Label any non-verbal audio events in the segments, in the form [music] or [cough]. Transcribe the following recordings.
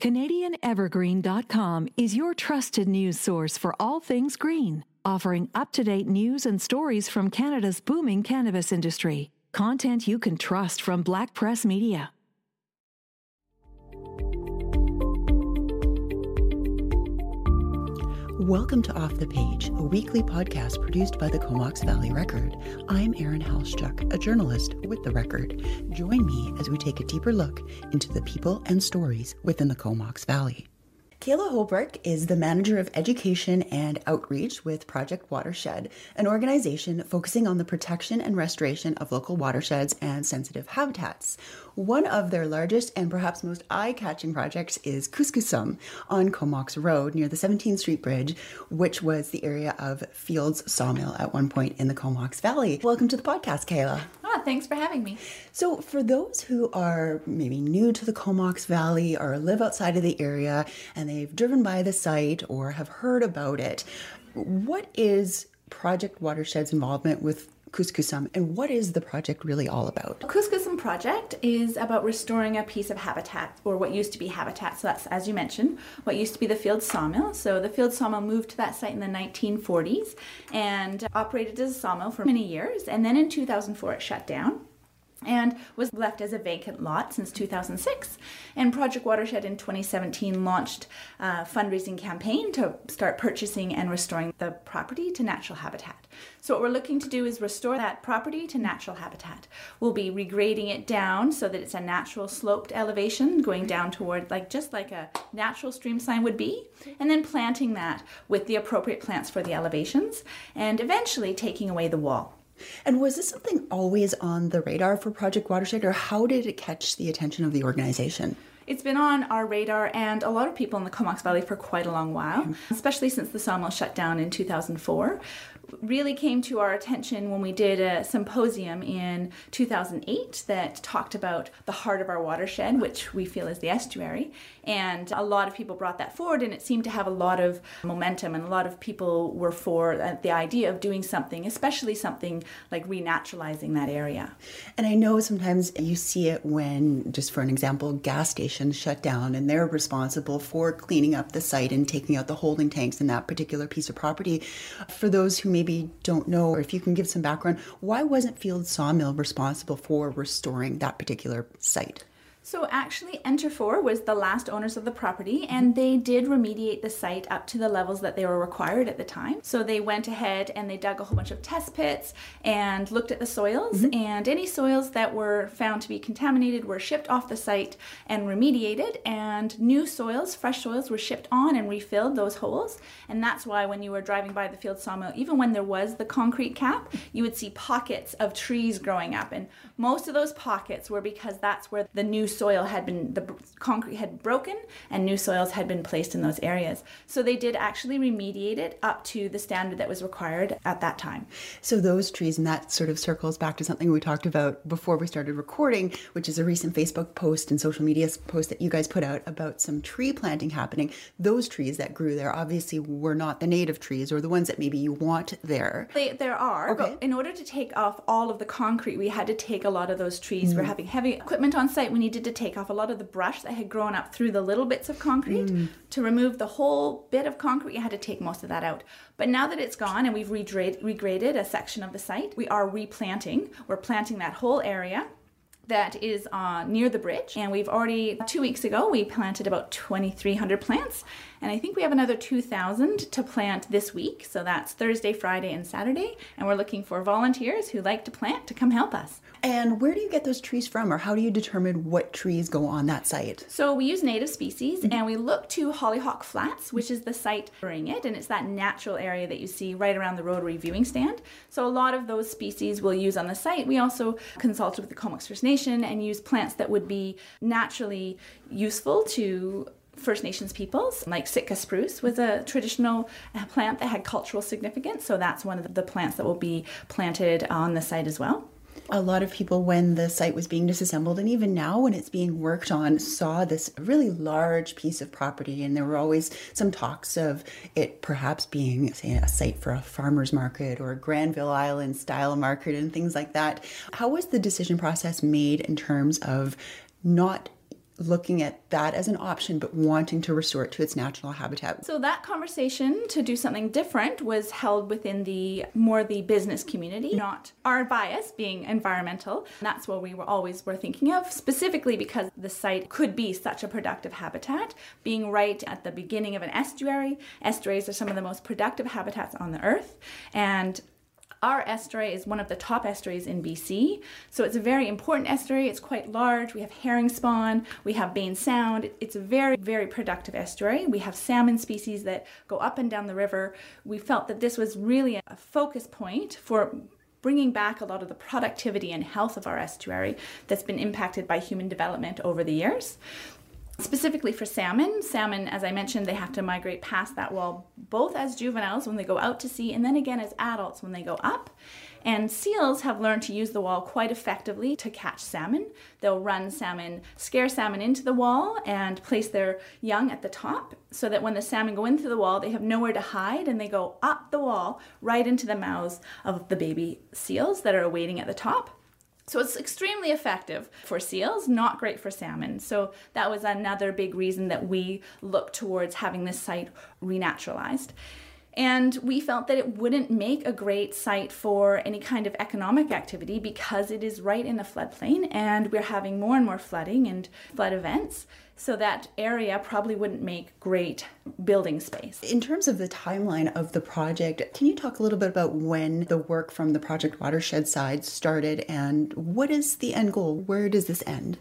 CanadianEvergreen.com is your trusted news source for all things green, offering up to date news and stories from Canada's booming cannabis industry. Content you can trust from Black Press Media. Welcome to Off the Page, a weekly podcast produced by the Comox Valley Record. I'm Erin Haluschak, a journalist with the Record. Join me as we take a deeper look into the people and stories within the Comox Valley. Caila Holbrook is the manager of education and outreach with Project Watershed, an organization focusing on the protection and restoration of local watersheds and sensitive habitats. One of their largest and perhaps most eye catching projects is Kus-Kus-Sum on Comox Road near the 17th Street Bridge, which was the area of Field's Sawmill at one point in the Comox Valley. Welcome to the podcast, Caila. Ah, thanks for having me. So, for those who are maybe new to the Comox Valley or live outside of the area and they've driven by the site or have heard about it, what is Project Watershed's involvement with Kus-Kus-Sum and what is the project really all about? Kus-Kus-Sum project is about restoring a piece of habitat or what used to be habitat. So that's as you mentioned, what used to be the field sawmill. So the field sawmill moved to that site in the 1940s and operated as a sawmill for many years and then in 2004 it shut down and was left as a vacant lot since 2006. And Project Watershed in 2017 launched a fundraising campaign to start purchasing and restoring the property to natural habitat. So what we're looking to do is restore that property to natural habitat. We'll be regrading it down so that it's a natural sloped elevation going down toward like just like a natural stream sign would be and then planting that with the appropriate plants for the elevations and eventually taking away the wall. And was this something always on the radar for Project Watershed, or how did it catch the attention of the organization? It's been on our radar and a lot of people in the Comox Valley for quite a long while, mm-hmm. especially since the sawmill shut down in 2004 really came to our attention when we did a symposium in 2008 that talked about the heart of our watershed, which we feel is the estuary. And a lot of people brought that forward, and it seemed to have a lot of momentum, and a lot of people were for uh, the idea of doing something, especially something like renaturalizing that area. And I know sometimes you see it when, just for an example, gas stations shut down and they're responsible for cleaning up the site and taking out the holding tanks in that particular piece of property. For those who may maybe don't know, or if you can give some background, why wasn't Field Sawmill responsible for restoring that particular site? So actually, Interfor was the last owners of the property, and they did remediate the site up to the levels that they were required at the time. So they went ahead and they dug a whole bunch of test pits and looked at the soils, mm-hmm. and any soils that were found to be contaminated were shipped off the site and remediated, and new soils, fresh soils, were shipped on and refilled those holes. And that's why when you were driving by the field sawmill, even when there was the concrete cap, you would see pockets of trees growing up, and most of those pockets were because that's where the new soil had been, the concrete had broken and new soils had been placed in those areas. So they did actually remediate it up to the standard that was required at that time. So those trees, and that sort of circles back to something we talked about before we started recording, which is a recent Facebook post and social media post that you guys put out about some tree planting happening. Those trees that grew there obviously were not the native trees or the ones that maybe you want there. They, there are, okay. but in order to take off all of the concrete, we had to take a lot of those trees. Mm. We're having heavy equipment on site. We needed needed to take off a lot of the brush that had grown up through the little bits of concrete. Mm. To remove the whole bit of concrete, you had to take most of that out. But now that it's gone and we've regraded a section of the site, we are replanting. We're planting that whole area that is uh, near the bridge. And we've already, two weeks ago, we planted about 2,300 plants. And I think we have another 2,000 to plant this week. So that's Thursday, Friday, and Saturday. And we're looking for volunteers who like to plant to come help us. And where do you get those trees from, or how do you determine what trees go on that site? So we use native species, mm-hmm. and we look to Hollyhock Flats, which is the site during it, and it's that natural area that you see right around the Rotary Viewing Stand. So a lot of those species we'll use on the site. We also consulted with the Comox First Nation and use plants that would be naturally useful to First Nations peoples, like Sitka spruce was a traditional uh, plant that had cultural significance. So that's one of the plants that will be planted on the site as well. A lot of people when the site was being disassembled and even now when it's being worked on saw this really large piece of property. And there were always some talks of it perhaps being say a site for a farmers market or a Granville Island style market and things like that. How was the decision process made in terms of not looking at that as an option, but wanting to restore it to its natural habitat. So that conversation to do something different was held within the more the business community, not our bias being environmental. That's what we were always were thinking of, specifically because the site could be such a productive habitat, being right at the beginning of an estuary. Estuaries are some of the most productive habitats on the earth, and our estuary is one of the top estuaries in BC, so it's a very important estuary. It's quite large. We have herring spawn, we have Baynes Sound. It's a very, very productive estuary. We have salmon species that go up and down the river. We felt that this was really a focus point for bringing back a lot of the productivity and health of our estuary that's been impacted by human development over the years. Specifically for salmon, salmon, as I mentioned, they have to migrate past that wall both as juveniles when they go out to sea and then again as adults when they go up. And seals have learned to use the wall quite effectively to catch salmon. They'll run salmon, scare salmon into the wall and place their young at the top so that when the salmon go into the wall, they have nowhere to hide and they go up the wall right into the mouths of the baby seals that are waiting at the top. So it's extremely effective for seals, not great for salmon. So that was another big reason that we looked towards having this site renaturalized. And we felt that it wouldn't make a great site for any kind of economic activity because it is right in a floodplain and we're having more and more flooding and flood events. So that area probably wouldn't make great building space. In terms of the timeline of the project, can you talk a little bit about when the work from the Project Watershed side started and what is the end goal? Where does this end?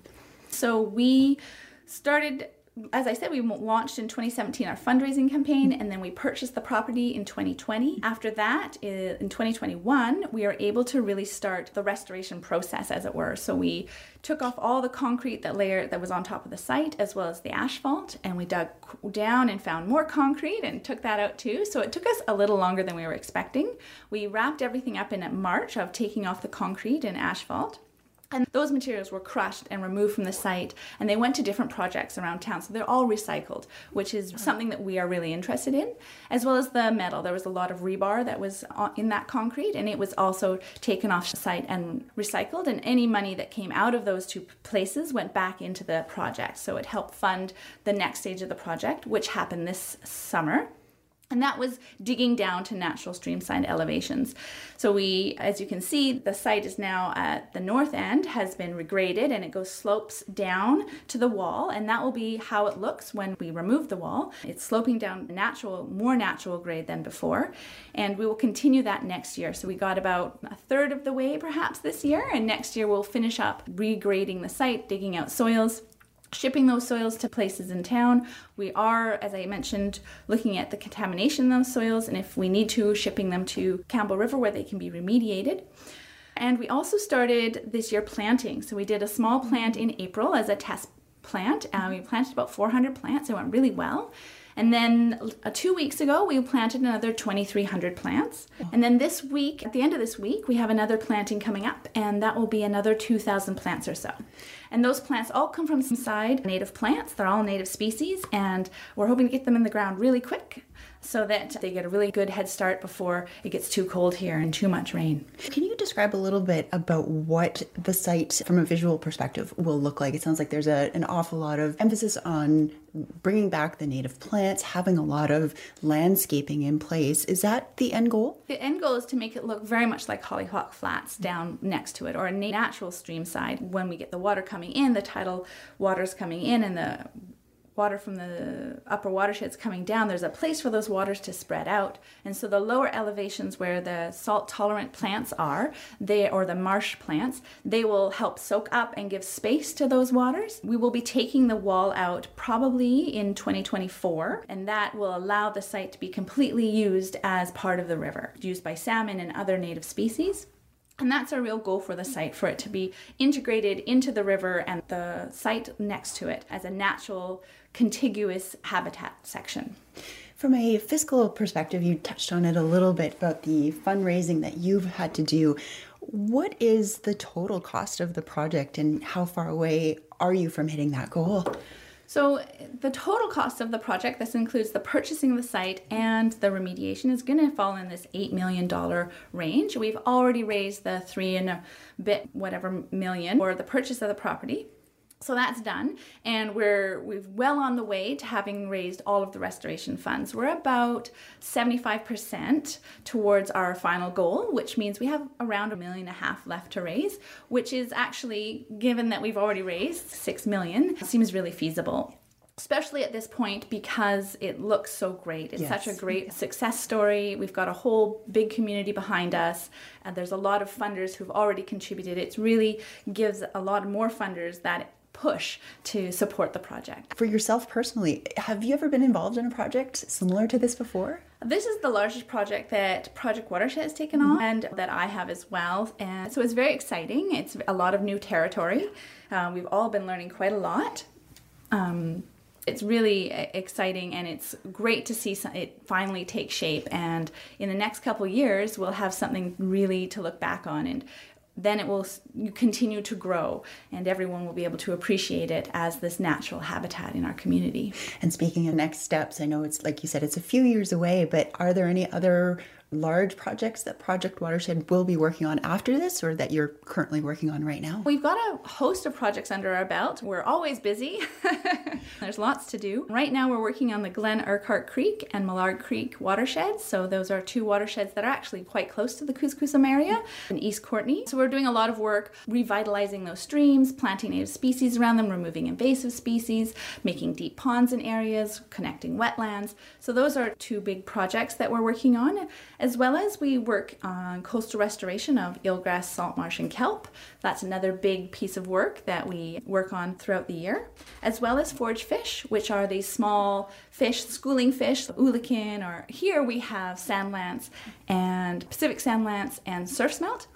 So we started as I said, we launched in 2017 our fundraising campaign and then we purchased the property in 2020. After that, in 2021, we are able to really start the restoration process, as it were. So we took off all the concrete that layer that was on top of the site as well as the asphalt and we dug down and found more concrete and took that out too. So it took us a little longer than we were expecting. We wrapped everything up in March of taking off the concrete and asphalt. And those materials were crushed and removed from the site, and they went to different projects around town. So they're all recycled, which is uh-huh. something that we are really interested in, as well as the metal. There was a lot of rebar that was in that concrete, and it was also taken off the site and recycled. And any money that came out of those two places went back into the project. So it helped fund the next stage of the project, which happened this summer and that was digging down to natural streamside elevations. So we, as you can see, the site is now at the north end, has been regraded and it goes slopes down to the wall. And that will be how it looks when we remove the wall. It's sloping down natural, more natural grade than before. And we will continue that next year. So we got about a third of the way perhaps this year. And next year we'll finish up regrading the site, digging out soils shipping those soils to places in town. We are, as I mentioned, looking at the contamination of those soils and if we need to, shipping them to Campbell River where they can be remediated. And we also started this year planting. So we did a small plant in April as a test plant. Uh, we planted about 400 plants. It went really well. And then uh, two weeks ago, we planted another 2,300 plants. And then this week, at the end of this week, we have another planting coming up, and that will be another 2,000 plants or so. And those plants all come from Streamside native plants. They're all native species, and we're hoping to get them in the ground really quick so that they get a really good head start before it gets too cold here and too much rain. Can you describe a little bit about what the site from a visual perspective will look like? It sounds like there's a, an awful lot of emphasis on bringing back the native plants, having a lot of landscaping in place. Is that the end goal? The end goal is to make it look very much like Hollyhock Flats down next to it or a natural stream side. When we get the water coming in, the tidal water's coming in and the water from the upper watersheds coming down, there's a place for those waters to spread out. And so the lower elevations where the salt tolerant plants are, they or the marsh plants, they will help soak up and give space to those waters. We will be taking the wall out probably in 2024, and that will allow the site to be completely used as part of the river, used by salmon and other native species. And that's a real goal for the site, for it to be integrated into the river and the site next to it as a natural contiguous habitat section. From a fiscal perspective, you touched on it a little bit about the fundraising that you've had to do. What is the total cost of the project and how far away are you from hitting that goal? So, the total cost of the project, this includes the purchasing of the site and the remediation, is going to fall in this $8 million range. We've already raised the three and a bit, whatever million, for the purchase of the property. So that's done, and we're we're well on the way to having raised all of the restoration funds. We're about 75% towards our final goal, which means we have around a million and a half left to raise, which is actually, given that we've already raised six million, seems really feasible especially at this point because it looks so great. It's yes. such a great success story. We've got a whole big community behind us, and there's a lot of funders who've already contributed. It really gives a lot more funders that push to support the project. For yourself personally, have you ever been involved in a project similar to this before? This is the largest project that Project Watershed has taken on and that I have as well. And so it's very exciting. It's a lot of new territory. Uh, we've all been learning quite a lot. Um, it's really exciting and it's great to see it finally take shape and in the next couple years we'll have something really to look back on and then it will continue to grow and everyone will be able to appreciate it as this natural habitat in our community. And speaking of next steps, I know it's like you said, it's a few years away, but are there any other large projects that Project Watershed will be working on after this or that you're currently working on right now? We've got a host of projects under our belt. We're always busy. [laughs] There's lots to do. Right now we're working on the Glen Urquhart Creek and Millard Creek watersheds. So those are two watersheds that are actually quite close to the Kus-Kus-Sum area in East Courtenay. So we're doing a lot of work revitalizing those streams, planting native species around them, removing invasive species, making deep ponds in areas, connecting wetlands. So those are two big projects that we're working on as well as we work on coastal restoration of eelgrass, salt marsh, and kelp. That's another big piece of work that we work on throughout the year, as well as forage fish, which are these small fish, schooling fish, oolakan, or here we have sand lance and Pacific sand lance and surf smelt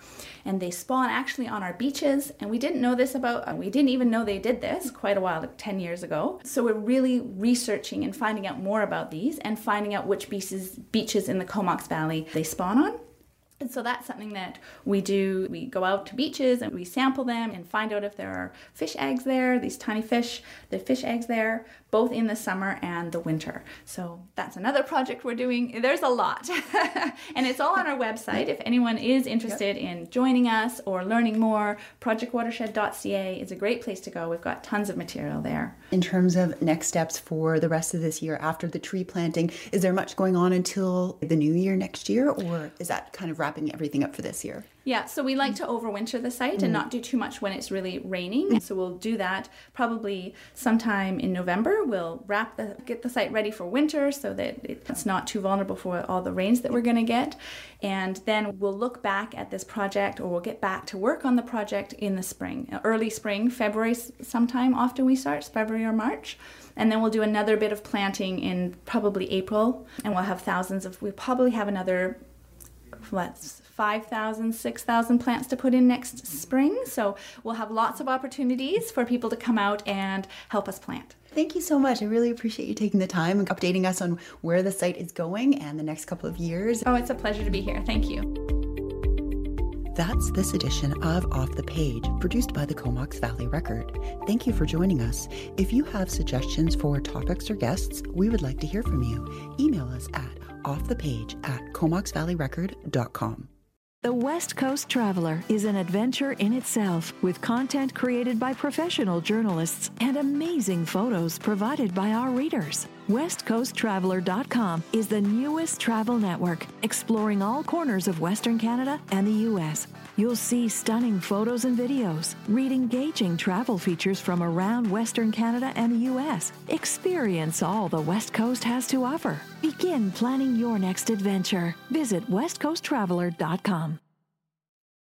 and they spawn actually on our beaches. And we didn't know this about, we didn't even know they did this quite a while, like 10 years ago. So we're really researching and finding out more about these and finding out which beaches, beaches in the Comox Valley they spawn on. And so that's something that we do. We go out to beaches and we sample them and find out if there are fish eggs there, these tiny fish, the fish eggs there, both in the summer and the winter. So that's another project we're doing. There's a lot. [laughs] and it's all on our website. If anyone is interested yep. in joining us or learning more, projectwatershed.ca is a great place to go. We've got tons of material there. In terms of next steps for the rest of this year after the tree planting, is there much going on until the new year next year, or is that kind of wrapping everything up for this year? Yeah, so we like to overwinter the site mm. and not do too much when it's really raining. So we'll do that probably sometime in November. We'll wrap the get the site ready for winter so that it's not too vulnerable for all the rains that we're going to get. And then we'll look back at this project or we'll get back to work on the project in the spring, early spring, February sometime often we start, February or March. And then we'll do another bit of planting in probably April and we'll have thousands of we'll probably have another let's 5,000, 6,000 plants to put in next spring. So we'll have lots of opportunities for people to come out and help us plant. Thank you so much. I really appreciate you taking the time and updating us on where the site is going and the next couple of years. Oh, it's a pleasure to be here. Thank you. That's this edition of Off the Page, produced by the Comox Valley Record. Thank you for joining us. If you have suggestions for topics or guests, we would like to hear from you. Email us at offthepage at comoxvalleyrecord.com. The West Coast Traveler is an adventure in itself with content created by professional journalists and amazing photos provided by our readers. WestCoastTraveler.com is the newest travel network exploring all corners of Western Canada and the U.S. You'll see stunning photos and videos, read engaging travel features from around Western Canada and the U.S. Experience all the West Coast has to offer. Begin planning your next adventure. Visit WestCoastTraveler.com.